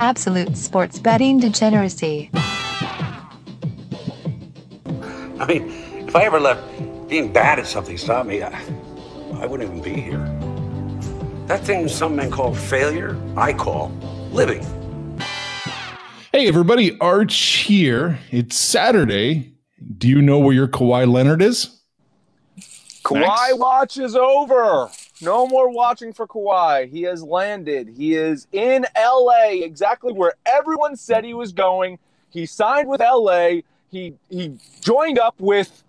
Absolute sports betting degeneracy. I mean, if I ever left being bad at something stop me, I, I wouldn't even be here. That thing some men call failure, I call living. Hey, everybody, Arch here. It's Saturday. Do you know where your Kawhi Leonard is? Kawhi Max? watch is over. No more watching for Kawhi. He has landed. He is in LA, exactly where everyone said he was going. He signed with LA. He he joined up with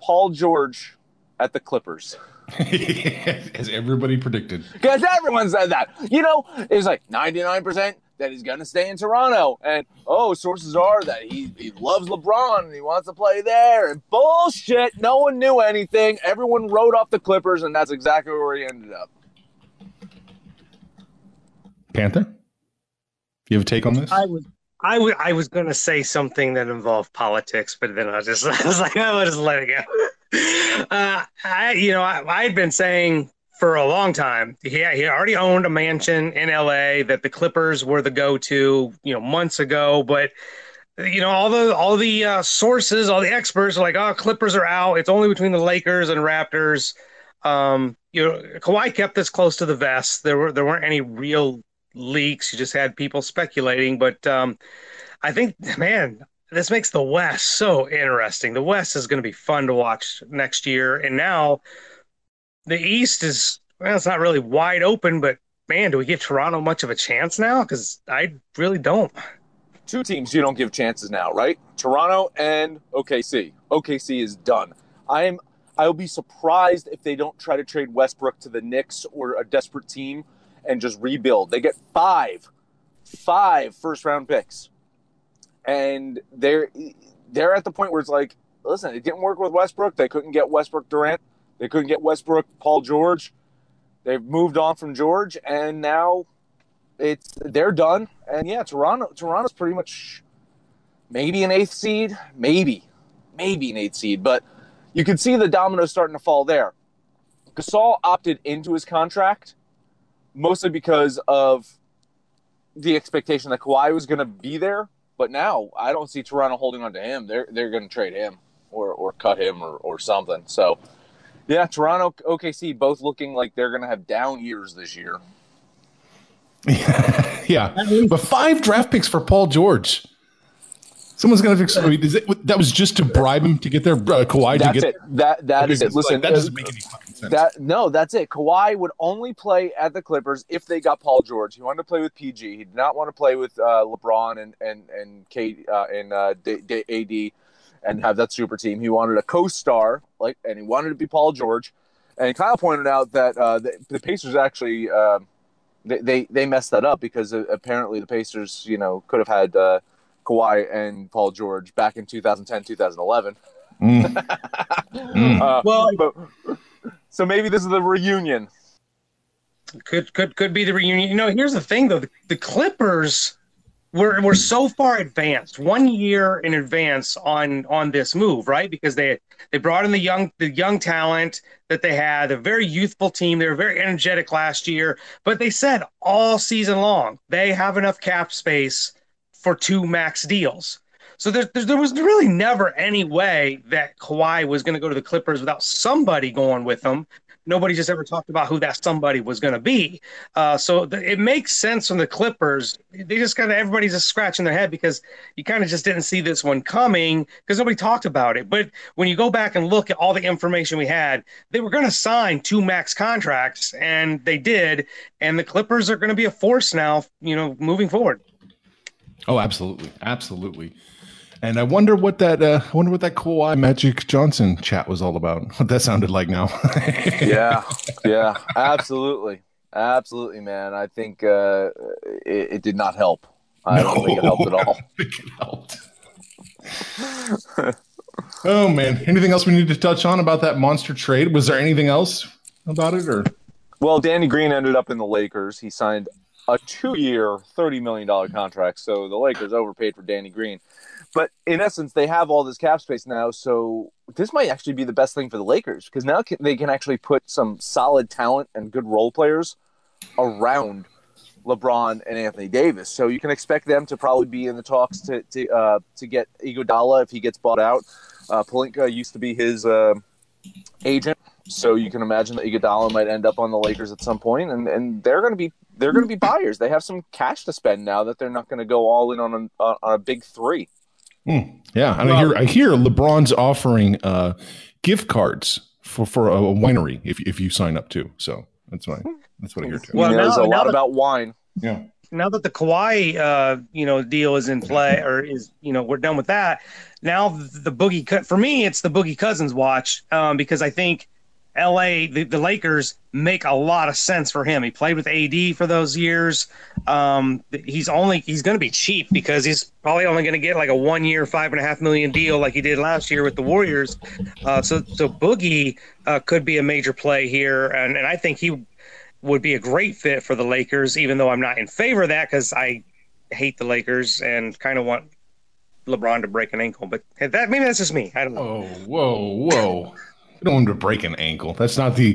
Paul George at the Clippers. As everybody predicted. Because everyone said that. You know, it was like 99% that he's going to stay in Toronto. And, oh, sources are that he, he loves LeBron and he wants to play there. And bullshit. No one knew anything. Everyone wrote off the Clippers, and that's exactly where he ended up. Panther? You have a take on this? I was I w- I was going to say something that involved politics, but then I just I was like, oh, I'll just let it go. Uh, I you know I, I had been saying for a long time he he already owned a mansion in L.A. that the Clippers were the go to you know months ago, but you know all the all the uh, sources, all the experts are like, oh, Clippers are out. It's only between the Lakers and Raptors. Um, you know, Kawhi kept this close to the vest. There were there weren't any real leaks. You just had people speculating, but um, I think, man, this makes the West so interesting. The West is going to be fun to watch next year, and now the East is well, it's not really wide open, but man, do we give Toronto much of a chance now? Because I really don't. Two teams you don't give chances now, right? Toronto and OKC. OKC is done. I'm I'll be surprised if they don't try to trade Westbrook to the Knicks or a desperate team and just rebuild. They get five, five first round picks, and they're they're at the point where it's like, listen, it didn't work with Westbrook. They couldn't get Westbrook Durant. They couldn't get Westbrook Paul George. They've moved on from George, and now it's they're done. And yeah, Toronto Toronto's pretty much maybe an eighth seed, maybe, maybe an eighth seed, but you can see the dominoes starting to fall there. Gasol opted into his contract mostly because of the expectation that Kawhi was going to be there. But now I don't see Toronto holding on to him. They're they're going to trade him or or cut him or or something. So yeah, Toronto, OKC, both looking like they're going to have down years this year. yeah. But five draft picks for Paul George. Someone's going to fix it. That was just to bribe him to get there, uh, Kawhi That's to get it. That that is it. Listen, like, that doesn't make any fucking sense. That no, that's it. Kawhi would only play at the Clippers if they got Paul George. He wanted to play with PG. He did not want to play with uh, LeBron and and and Kate uh, and uh, D- D- AD and have that super team. He wanted a co-star, like, and he wanted to be Paul George. And Kyle pointed out that uh, the, the Pacers actually uh, they, they they messed that up because uh, apparently the Pacers, you know, could have had uh, Kawhi and Paul George back in 2010, 2011. Uh, Well- but, so maybe this is the reunion. Could could could be the reunion. You know, here's the thing though: the, the Clippers were were so far advanced, one year in advance on on this move, right? Because they they brought in the young the young talent that they had, a very youthful team. They were very energetic last year, but they said all season long they have enough cap space for two max deals. So there, there, there was really never any way that Kawhi was going to go to the Clippers without somebody going with him. Nobody just ever talked about who that somebody was going to be. Uh, so th- it makes sense from the Clippers. They just kind of everybody's just scratching their head because you kind of just didn't see this one coming because nobody talked about it. But when you go back and look at all the information we had, they were going to sign two max contracts, and they did. And the Clippers are going to be a force now, you know, moving forward. Oh, absolutely, absolutely. And I wonder what that uh, I wonder what that Kawhi Magic Johnson chat was all about. What that sounded like now. yeah, yeah, absolutely, absolutely, man. I think uh, it, it did not help. I don't think it helped at all. think it helped. oh man! Anything else we need to touch on about that monster trade? Was there anything else about it, or Well, Danny Green ended up in the Lakers. He signed a two-year, thirty million dollar contract. So the Lakers overpaid for Danny Green. But in essence, they have all this cap space now. So this might actually be the best thing for the Lakers because now can, they can actually put some solid talent and good role players around LeBron and Anthony Davis. So you can expect them to probably be in the talks to to uh, to get Iguodala if he gets bought out. Uh, Pelinka used to be his uh, agent, so you can imagine that Iguodala might end up on the Lakers at some point, and and they're going to be they're going to be buyers. They have some cash to spend now that they're not going to go all in on a, on a big three. Hmm. Yeah, and I hear I hear LeBron's offering uh, gift cards for for a winery if if you sign up too. So that's what I, that's what I hear too. Well, he knows now- a lot that- about wine. yeah. now that the Kawhi uh, you know deal is in play or is you know we're done with that. Now the boogie cut for me it's the Boogie Cousins watch um, because I think L.A. The, the Lakers make a lot of sense for him. He played with AD for those years. Um, he's only he's going to be cheap because he's probably only going to get like a one year five and a half million deal like he did last year with the Warriors. Uh, so so Boogie uh, could be a major play here, and, and I think he would be a great fit for the Lakers, even though I'm not in favor of that because I hate the Lakers and kind of want LeBron to break an ankle. But that maybe that's just me. I don't know. Whoa, whoa, whoa! You don't want him to break an ankle. That's not the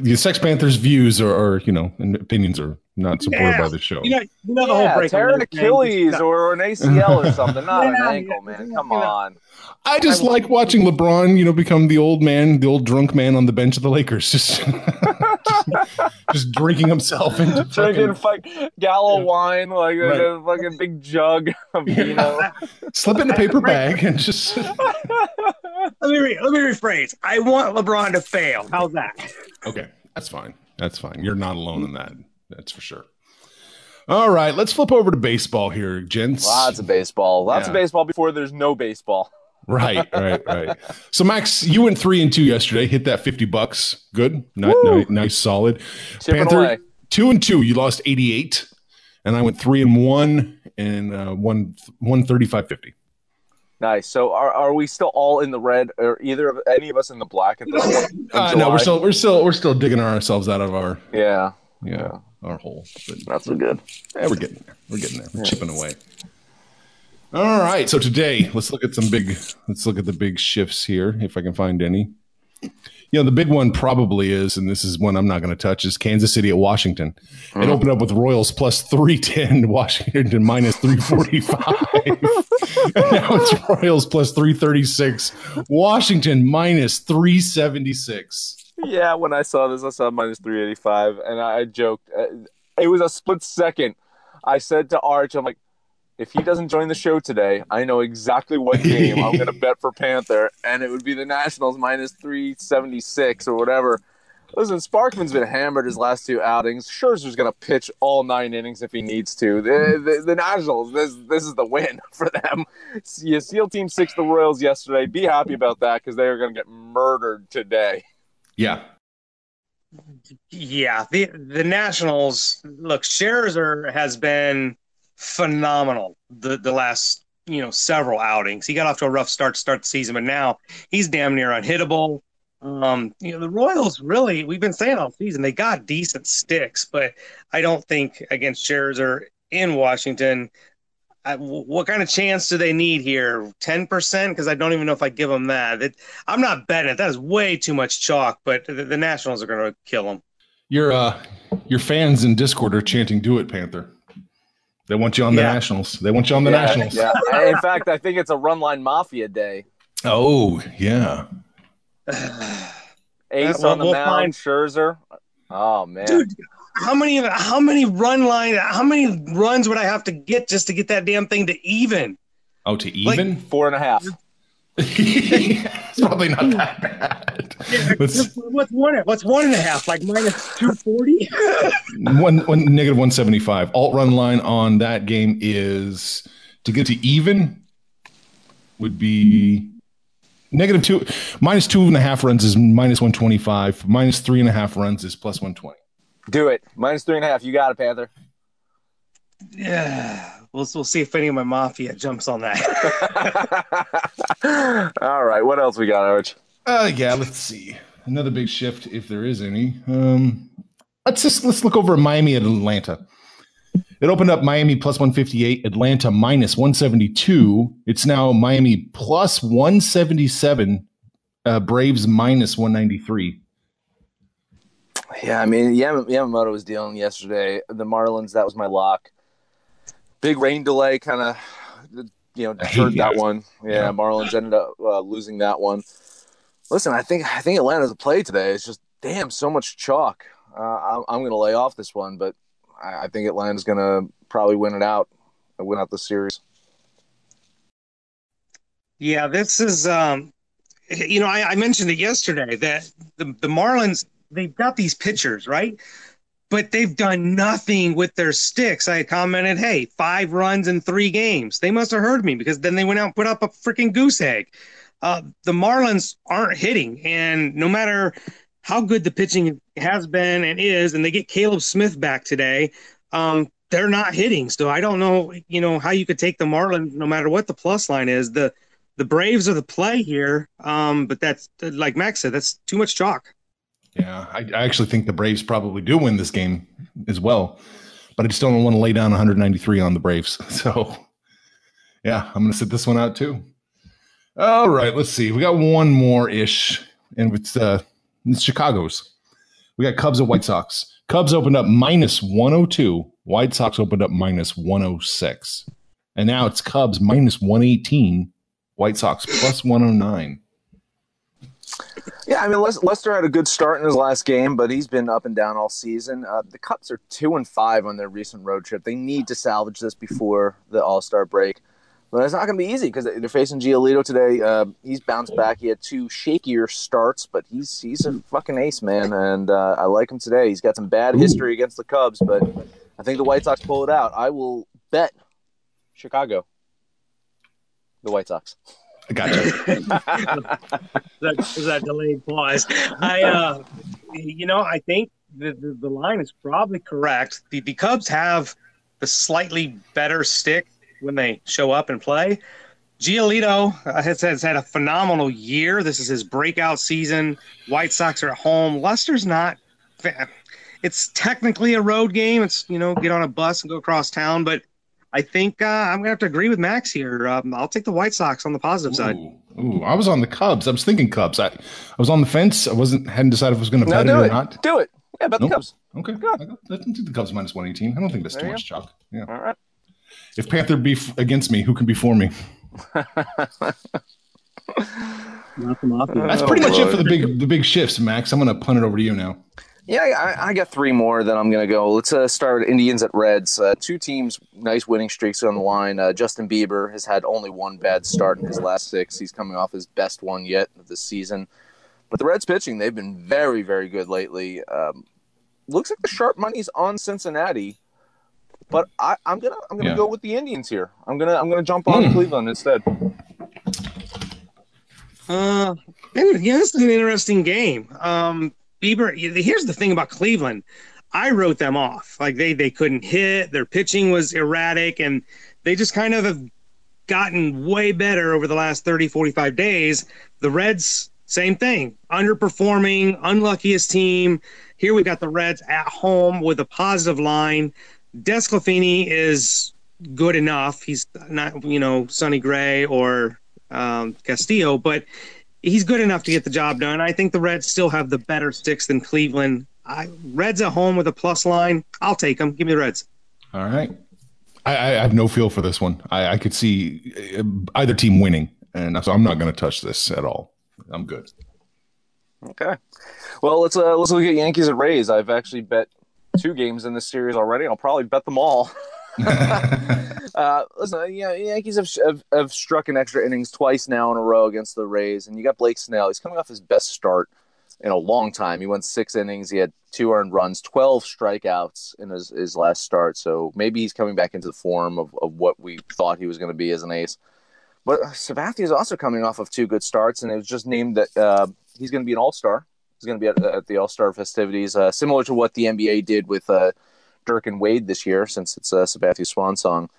the Sex Panthers' views or, or you know and opinions are not supported Yeah. by the show. You know, you know the Yeah, whole break. tear an Achilles or an ACL or something, not an ankle, man. Come on. I just like watching LeBron, you know, become the old man, the old drunk man on the bench of the Lakers, just just drinking himself into Drinking fucking, fuck Gallo wine, like Right. a, fucking big jug of know, slip in a paper bag and just Let me re- let me rephrase. I want LeBron to fail. How's that? okay. That's fine. That's fine. You're not alone in that. That's for sure. All right, let's flip over to baseball here, gents. Lots of baseball. Lots of baseball before there's no baseball. Right, right, right. So Max, you went three and two yesterday. Hit that fifty bucks. Good, nice, nice, nice solid. Chipping away. two and two. You lost eighty eight, and I went three and one and uh, one one thirty five fifty. Nice. So are, are we still all in the red or either of any of us in the black at this point? Uh, no, we're still we're still we're still digging ourselves out of our Yeah. yeah our hole. But Not so good. yeah, we're getting there. We're getting there. We're chipping away. All right. So today, let's look at some big. Let's look at the big shifts here, if I can find any. You know, the big one probably is, and this is one I'm not going to touch, is Kansas City at Washington. It opened up with Royals plus 310, Washington minus 345. and now it's Royals plus 336, Washington minus 376. Yeah, when I saw this, I saw minus 385, and I joked. uh, It was a split second. I said to Arch, I'm like, if he doesn't join the show today, I know exactly what game I'm going to bet for Panther, and it would be the Nationals minus 376 or whatever. Listen, Sparkman's been hammered his last two outings. Scherzer's going to pitch all nine innings if he needs to. The, the, the Nationals, this this is the win for them. You seal Team Six the Royals yesterday. Be happy about that because they are going to get murdered today. Yeah. Yeah, the the Nationals. Look, Scherzer has been phenomenal the the last you know several outings. He got off to a rough start to start the season, but now he's damn near unhittable. Um, you know, the Royals really, we've been saying all season, they got decent sticks, but I don't think against Scherzer in Washington, I, what kind of chance do they need here? 10%? Because I don't even know if I give them that. It, I'm not betting it. That is way too much chalk, but the, the Nationals are going to kill them. Your uh your fans in Discord are chanting "Do it, Panther." They want you on the Yeah. Nationals. They want you on the Yeah, Nationals. Yeah. In fact, I think it's a run line mafia day. Oh yeah. Ace well, on the we'll mound, find- Scherzer. Oh man, Dude, how many how many run line how many runs would I have to get just to get that damn thing to even? Oh, to Like- even? four and a half. it's probably not that bad. Let's- What's one what's one and a half? Like minus two forty? one, one negative 175. Alt run line on that game is to get to even would be negative two, minus two and a half runs is minus 125. Minus three and a half runs is plus 120. Do it. Minus three and a half. You got it, Panther. yeah. We'll, we'll see if any of my mafia jumps on that. All right. What else we got, Arch? Uh, yeah, let's see. Another big shift, if there is any. Um, let's just let's look over Miami and Atlanta. It opened up Miami plus 158, Atlanta minus 172. It's now Miami plus 177, uh, Braves minus 193. Yeah, I mean, Yam- Yamamoto was dealing yesterday. The Marlins, that was my lock. Big rain delay kind of, you know, hurt that one. Yeah, yeah, Marlins ended up uh, losing that one. Listen, I think I think Atlanta's a play today. It's just damn so much chalk. Uh, I'm, I'm going to lay off this one, but I, I think Atlanta's going to probably win it out, win out the series. Yeah, this is um, you know, I, I mentioned it yesterday that the, the Marlins they've got these pitchers, right? But they've done nothing with their sticks. I commented, hey, five runs in three games. They must have heard me because then they went out and put up a freaking goose egg. Uh, the Marlins aren't hitting, and no matter how good the pitching has been and is, and they get Caleb Smith back today, um, they're not hitting. So I don't know, you know, how you could take the Marlins, no matter what the plus line is. The the Braves are the play here, um, but that's like Max said, that's too much chalk. Yeah, I, I, actually think the Braves probably do win this game as well, but I just don't want to lay down 193 on the Braves. So, yeah, I'm going to sit this one out too. All right, let's see. We got one more ish, and it's uh, it's Chicago's. We got Cubs and White Sox. Cubs opened up minus 102. White Sox opened up minus 106, and now it's Cubs minus 118. White Sox plus 109. Yeah, I mean Lester had a good start in his last game, but he's been up and down all season. Uh, the Cubs are two and five on their recent road trip. They need to salvage this before the All Star break, but it's not going to be easy because they're facing Giolito today. Uh, he's bounced back. He had two shakier starts, but he's he's a fucking ace, man, and uh, I like him today. He's got some bad history against the Cubs, but I think the White Sox pull it out. I will bet Chicago, the White Sox. I got you. that was that delayed pause. I, uh, you know, I think the, the, the line is probably correct. The, the Cubs have the slightly better stick when they show up and play. Giolito uh, has, has had a phenomenal year. This is his breakout season. White Sox are at home. Lester's not. It's technically a road game. It's you know get on a bus and go across town, but I think uh, I'm gonna have to agree with Max here. Um, I'll take the White Sox on the positive ooh, side. Ooh, I was on the Cubs. I was thinking Cubs. I, I was on the fence. I wasn't hadn't decided if I was going to bet no, it or it. not. Do it. Yeah, bet nope. the Cubs. Okay, let's do the Cubs minus 118. I don't think that's there too much chalk. Yeah. All right. If Panther be f- against me, who can be for me? That's pretty much it for the big the big shifts, Max. I'm going to punt it over to you now. Yeah, I, I, got three more that I'm going to go. Let's uh, start Indians at Reds. Uh, two teams, nice winning streaks on the line. Uh, Justin Bieber has had only one bad start in his last six. He's coming off his best one yet of the season. But the Reds pitching, they've been very, very good lately. Um, looks like the sharp money's on Cincinnati, but I, am gonna I'm gonna yeah. go with the Indians here. I'm gonna I'm gonna jump on mm. Cleveland instead. Uh, yeah, this is an interesting game. Um, Bieber. Here's the thing about Cleveland. I wrote them off. Like they they couldn't hit. Their pitching was erratic, and they just kind of have gotten way better over the last 30, 45 days. The Reds, same thing, underperforming, unluckiest team. Here we've got the Reds at home with a positive line. DeSclafani is good enough. He's not, you know, Sonny Gray or um, Castillo, but he's good enough to get the job done. I think the Reds still have the better sticks than Cleveland. I, Reds at home with a plus line. I'll take them. Give me the Reds. All right. I, I have no feel for this one. I, I could see uh, either team winning, and so I'm not going to touch this at all. I'm good. Okay. Well, let's uh, let's look at Yankees and Rays. I've actually bet two games in this series already. I'll probably bet them all. uh, listen, yeah, Yankees have, have, have struck an extra innings twice now in a row against the Rays, and you got Blake Snell. He's coming off his best start in a long time. He went six innings. He had two earned runs, twelve strikeouts in his, his last start. So maybe he's coming back into the form of, of what we thought he was going to be as an ace. But Sabathia is also coming off of two good starts, and it was just named that uh, he's going to be an All Star. He's going to be at, at the All Star festivities, uh, similar to what the NBA did with uh, Dirk and Wade this year, since it's a uh, Sabathia Swan song.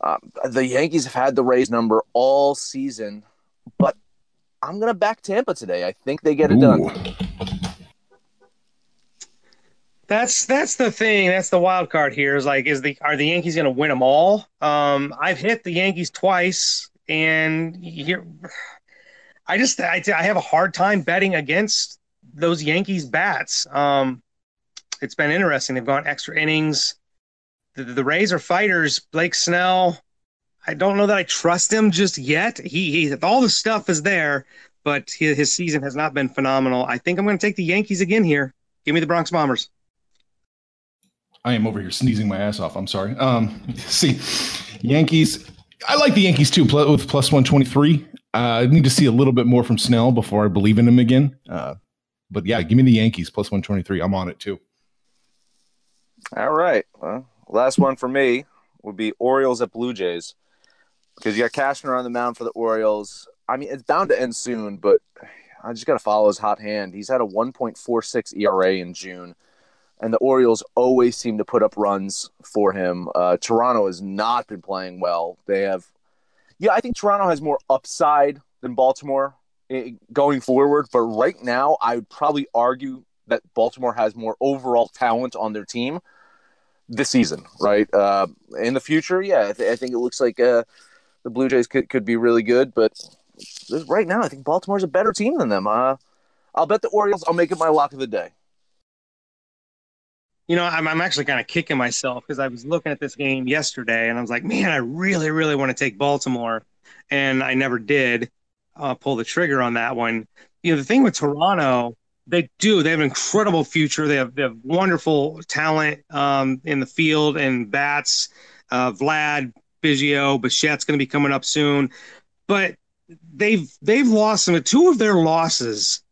Uh, the Yankees have had the Rays number all season, but I'm going to back Tampa today. I think they get it Ooh. done. That's that's the thing. That's the wild card here. Is like, is the are the Yankees going to win them all? Um, I've hit the Yankees twice, and here, I just I, I have a hard time betting against those Yankees bats. Um, it's been interesting. They've gone extra innings. The, the Rays are fighters. Blake Snell, I don't know that I trust him just yet. He, he all the stuff is there, but his, his season has not been phenomenal. I think I'm going to take the Yankees again here. Give me the Bronx Bombers. I am over here sneezing my ass off. I'm sorry. Um, see, Yankees. I like the Yankees too, with plus 123. Uh, I need to see a little bit more from Snell before I believe in him again. Uh, but yeah, give me the Yankees plus 123. I'm on it too. All right. Well, last one for me would be Orioles at Blue Jays because you got Cashner on the mound for the Orioles. I mean, it's bound to end soon, but I just got to follow his hot hand. He's had a 1.46 ERA in June, and the Orioles always seem to put up runs for him. Uh, Toronto has not been playing well. They have, yeah, I think Toronto has more upside than Baltimore eh, going forward, but right now, I would probably argue that Baltimore has more overall talent on their team this season, right? Uh, in the future, yeah, I, th- I think it looks like uh, the Blue Jays could, could be really good, but right now, I think Baltimore's a better team than them. Uh, I'll bet the Orioles. I'll make it my lock of the day. You know, I'm, I'm actually kind of kicking myself because I was looking at this game yesterday and I was like, man, I really, really want to take Baltimore. And I never did uh, pull the trigger on that one. You know, the thing with Toronto, they do. They have an incredible future. They have, they have wonderful talent um, in the field and bats. Uh, Vlad, Biggio, Bichette's going to be coming up soon, but they've they've lost some two of their losses.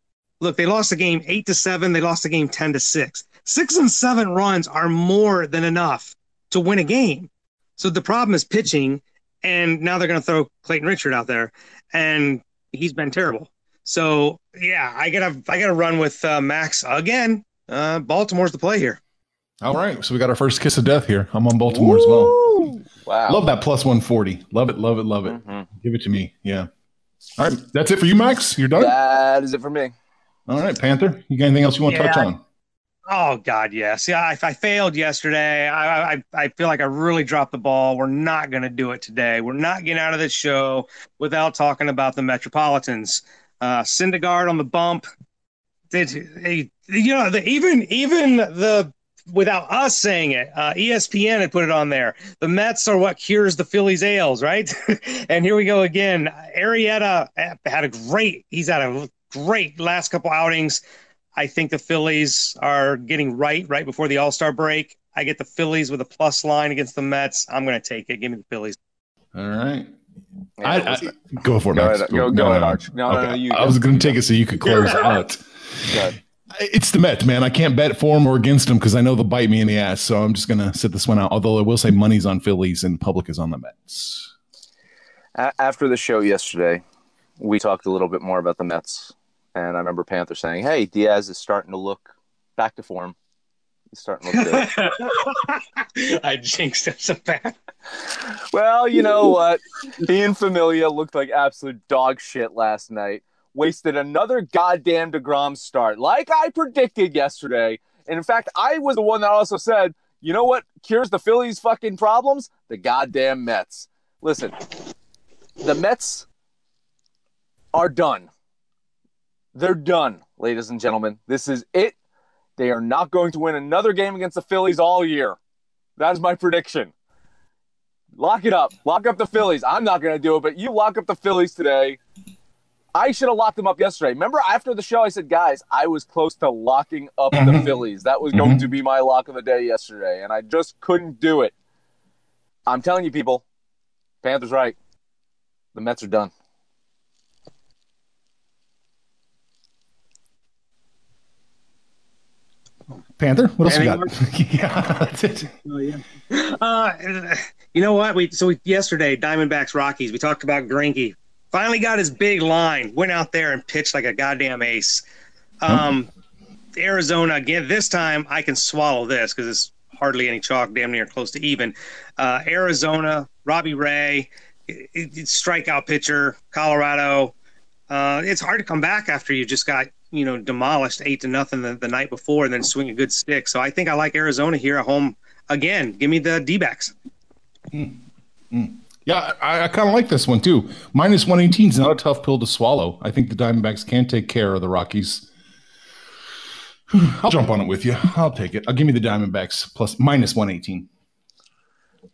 Look, they lost a game eight to seven. They lost a game ten to six. Six and seven runs are more than enough to win a game. So the problem is pitching, and now they're going to throw Clayton Richard out there, and he's been terrible. So yeah, I gotta I gotta run with uh, Max again. Uh, Baltimore's the play here. All right, so we got our first kiss of death here. I'm on Baltimore Woo! as well. Wow, love that plus 140. Love it, love it, love it. Mm-hmm. Give it to me. Yeah. All right, that's it for you, Max. You're done. That is it for me. All right, Panther. You got anything else you want to touch on? Oh God, yes. Yeah, I, I failed yesterday. I, I I feel like I really dropped the ball. We're not going to do it today. We're not getting out of this show without talking about the Metropolitans. Uh, Syndergaard on the bump. Did you know the, even even the without us saying it. Uh, ESPN had put it on there. The Mets are what cures the Phillies ails, right? and here we go again. Arrieta had a great. He's had a great last couple outings. I think the Phillies are getting right right before the All Star break. I get the Phillies with a plus line against the Mets. I'm going to take it. Give me the Phillies. All right. Yeah, I, I, go for it, go Max. Ahead, go, go, go ahead, Arch. No, okay. no, no, you. I was going to take it so you could close out. It's the Mets, man. I can't bet for them or against them because I know they'll bite me in the ass. So I'm just going to sit this one out. Although I will say money's on Phillies and public is on the Mets. After the show yesterday, we talked a little bit more about the Mets. And I remember Panther saying, hey, Diaz is starting to look back to form. He's starting to look good. I jinxed him so bad. Well, you know what? He and Familia looked like absolute dog shit last night wasted another goddamn DeGrom start, like I predicted yesterday. And in fact, I was the one that also said, you know what cures the Phillies' fucking problems? The goddamn Mets. Listen, the Mets are done. They're done, ladies and gentlemen. This is it. They are not going to win another game against the Phillies all year. That is my prediction. Lock it up. Lock up the Phillies. I'm not going to do it, but you lock up the Phillies today. I should have locked them up yesterday. Remember after the show, I said, guys, I was close to locking up the mm-hmm. Phillies. That was going mm-hmm. to be my lock of the day yesterday, and I just couldn't do it. I'm telling you, people, Panthers right. The Mets are done. Panther, what else you got? yeah, that's it. Oh, yeah. Uh, you know what? We so we, yesterday Diamondbacks Rockies. We talked about Greinke Finally got his big line. Went out there and pitched like a goddamn ace. Um, Arizona again. This time I can swallow this because it's hardly any chalk, damn near close to even. Uh, Arizona, Robbie Ray, it, it, strikeout pitcher. Colorado. Uh, it's hard to come back after you just got you know demolished eight to nothing the, the night before, and then swing a good stick. So I think I like Arizona here at home again. Give me the D backs. Mm. Mm. Yeah, I, I kind of like this one too. Minus 118 is not a tough pill to swallow. I think the Diamondbacks can take care of the Rockies. I'll jump on it with you. I'll take it. I'll give me the Diamondbacks plus minus one eighteen.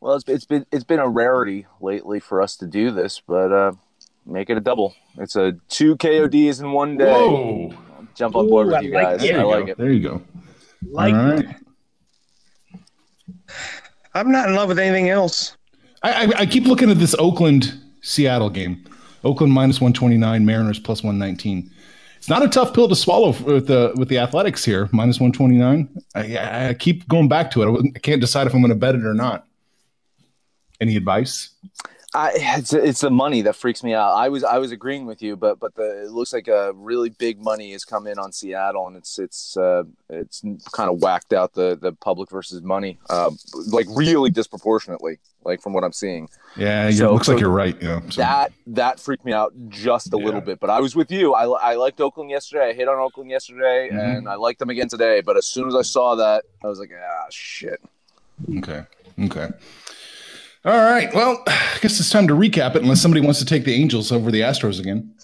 Well, it's, it's been it's been a rarity lately for us to do this, but uh, make it a double. It's a two KODs in one day. Whoa! Jump on board Ooh, with I you like guys. it. There I like it. There you go. Like, All right. I'm not in love with anything else. I, I, I keep looking at this Oakland Seattle game. Oakland minus one twenty nine, Mariners plus one nineteen. It's not a tough pill to swallow with the with the Athletics here, minus one twenty nine. I, I keep going back to it. I can't decide if I'm going to bet it or not. Any advice? I, it's it's the money that freaks me out. I was I was agreeing with you, but but the it looks like a really big money has come in on Seattle, and it's it's uh, it's kind of whacked out the the public versus money, uh, like really disproportionately, like from what I'm seeing. Yeah, it So- looks so like you're right. Yeah, so- That that freaked me out just a Yeah. little bit. But I was with you. I, I liked Oakland yesterday. I hit on Oakland yesterday, Mhm. and I liked them again today. But as soon as I saw that, I was like, ah, shit. Okay. Okay. All right. Well, I guess it's time to recap it, unless somebody wants to take the Angels over the Astros again.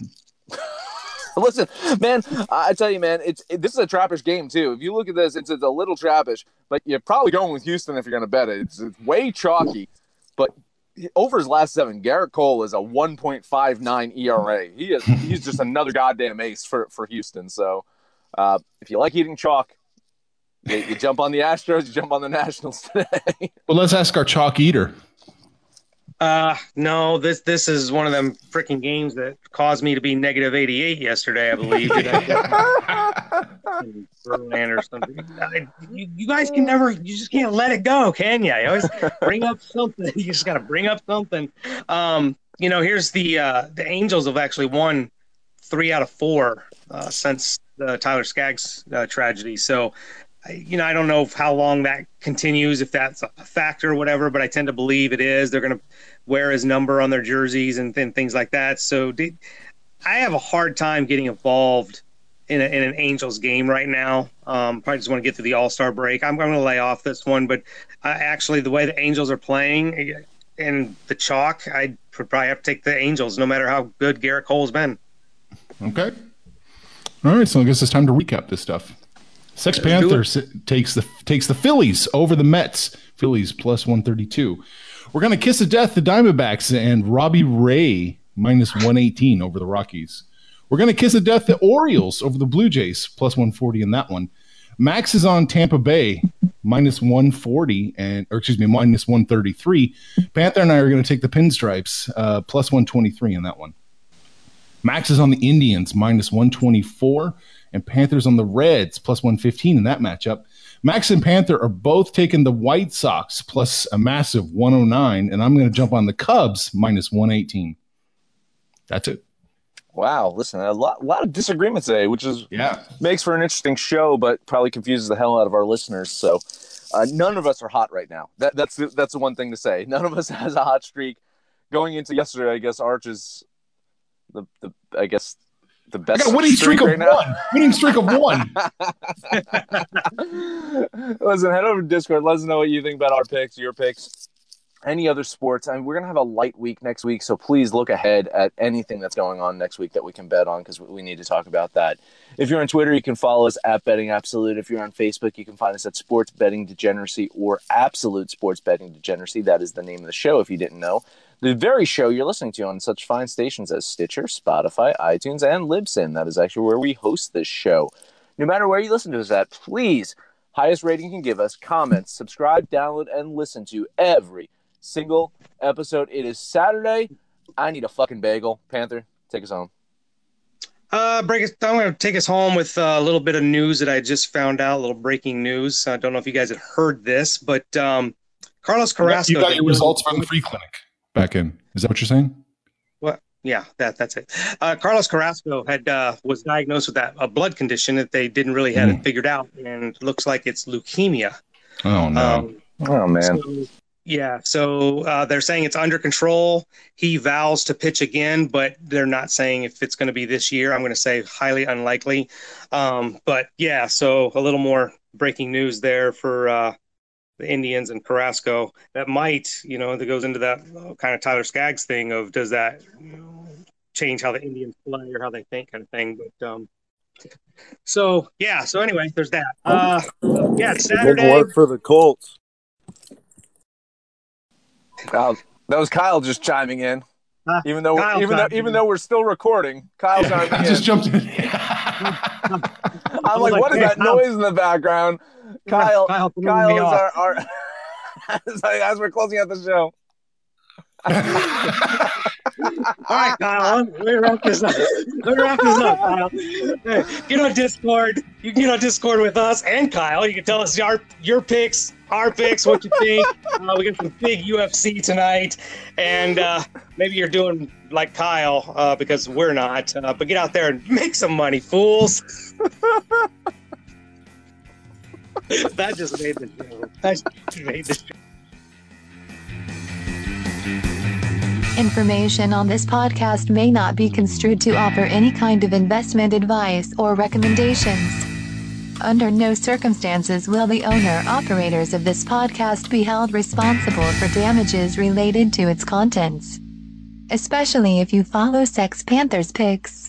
Listen, man, I tell you, man, it's it, this is a trappish game too. If you look at this, it's, it's a little trappish, but you're probably going with Houston if you're going to bet it. It's, it's way chalky, but over his last seven, Gerrit Cole is a 1.59 ERA. He is he's just another goddamn ace for for Houston. So, uh, if you like eating chalk, you, you jump on the Astros, you jump on the Nationals today. Well, let's ask our chalk eater. Uh, no, this this is one of them freaking games that caused me to be negative 88 yesterday, I believe. Berlin or something. I- you, you guys can never, you just can't let it go, can you? You always bring up something. You just got to bring up something. Um, you know, here's the uh, the Angels have actually won three out of four uh, since the Tyler Skaggs uh, tragedy. So, I, you know, I don't know how long that continues, if that's a factor or whatever, but I tend to believe it is. They're going to wear his number on their jerseys and, things like that. So, did, I have a hard time getting involved in, a, in an Angels game right now. Um, probably just want to get to the All Star break. I'm, I'm going to lay off this one, but actually, the way the Angels are playing and the chalk, I probably have to take the Angels, no matter how good Gerrit Cole's been. Okay. All right. So I guess it's time to recap this stuff. Sex. Panthers takes the takes the Phillies over the Mets. Phillies plus one thirty two. We're gonna kiss of death the Diamondbacks and Robbie Ray minus one eighteen over the Rockies. We're gonna kiss of death the Orioles over the Blue Jays plus one forty in that one. Max is on Tampa Bay minus one forty and or excuse me minus one thirty three. Panther and I are gonna take the Pinstripes uh, plus one twenty three in that one. Max is on the Indians minus 124, and Panthers on the Reds plus 115 in that matchup. Max and Panther are both taking the White Sox plus a massive 109, and I'm going to jump on the Cubs minus 118. That's it. wow, listen, a lot, lot of disagreement today, which is Yeah. makes for an interesting show, but probably confuses the hell out of our listeners. So, uh, none of us are hot right now. That, that's the, that's the one thing to say. None of us has a hot streak going into yesterday. I guess Arch is the, the I guess the I best got a winning streak of right now. one. Winning streak of one. Listen, head over to Discord. Let us know what you think about our picks, your picks, any other sports. I mean, we're gonna have a light week next week, so please look ahead at anything that's going on next week that we can bet on because we need to talk about that. If you're on Twitter, you can follow us at Betting Absolute. If you're on Facebook, you can find us at Sports Betting Degeneracy or Absolute Sports Betting Degeneracy. That is the name of the show. If you didn't know. The very show you're listening to on such fine stations as Stitcher, Spotify, iTunes, and Libsyn. That is actually where we host this show. No matter where you listen to us at, please, highest rating you can give us, comments, subscribe, download, and listen to every single episode. It is Saturday. I need a fucking bagel. Panther, take us home. Uh, break us, I'm going to take us home with uh, a little bit of news that I just found out, a little breaking news. I don't know if you guys had heard this, but um, Carlos Carrasco. You got your results from the free clinic back in. Is that what you're saying? What? Yeah, that that's it. Uh, Carlos Carrasco had uh, was diagnosed with that a blood condition that they didn't really have it figured out, and looks like it's leukemia. Oh no. Um, Oh, man. so, yeah, so uh, they're saying it's under control. He vows to pitch again, but they're not saying if it's going to be this year. I'm going to say highly unlikely. Um, but yeah, so a little more breaking news there for uh, the Indians and Carrasco. That might, you know, that goes into that uh, kind of Tyler Skaggs thing of does that you know, change how the Indians play or how they think, kind of thing. But um, So yeah. So anyway, there's that. Uh, yeah, Saturday. work for the Colts. Kyle, that was Kyle just chiming in. Ah, Even though, Kyle even though, even in. though we're still recording, Kyle's chiming I in. just jumped in. I'm like, like, what is hey, that Kyle. noise in the background? Kyle, Kyle, Kyle is our, our as, as we're closing out the show. All right, Kyle. Let me wrap this up. Let me wrap this up, Kyle. Hey, get on Discord. You can get on Discord with us and Kyle. You can tell us your your picks, picks, what you think. Uh, we got some big UFC tonight, and uh, maybe you're doing like Kyle uh, because we're not. Uh, but get out there and make some money, fools. that just made the show. That just made the show. Information on this podcast may not be construed to offer any kind of investment advice or recommendations. Under no circumstances will the owner operators of this podcast be held responsible for damages related to its contents. Especially if you follow Sex Panthers picks.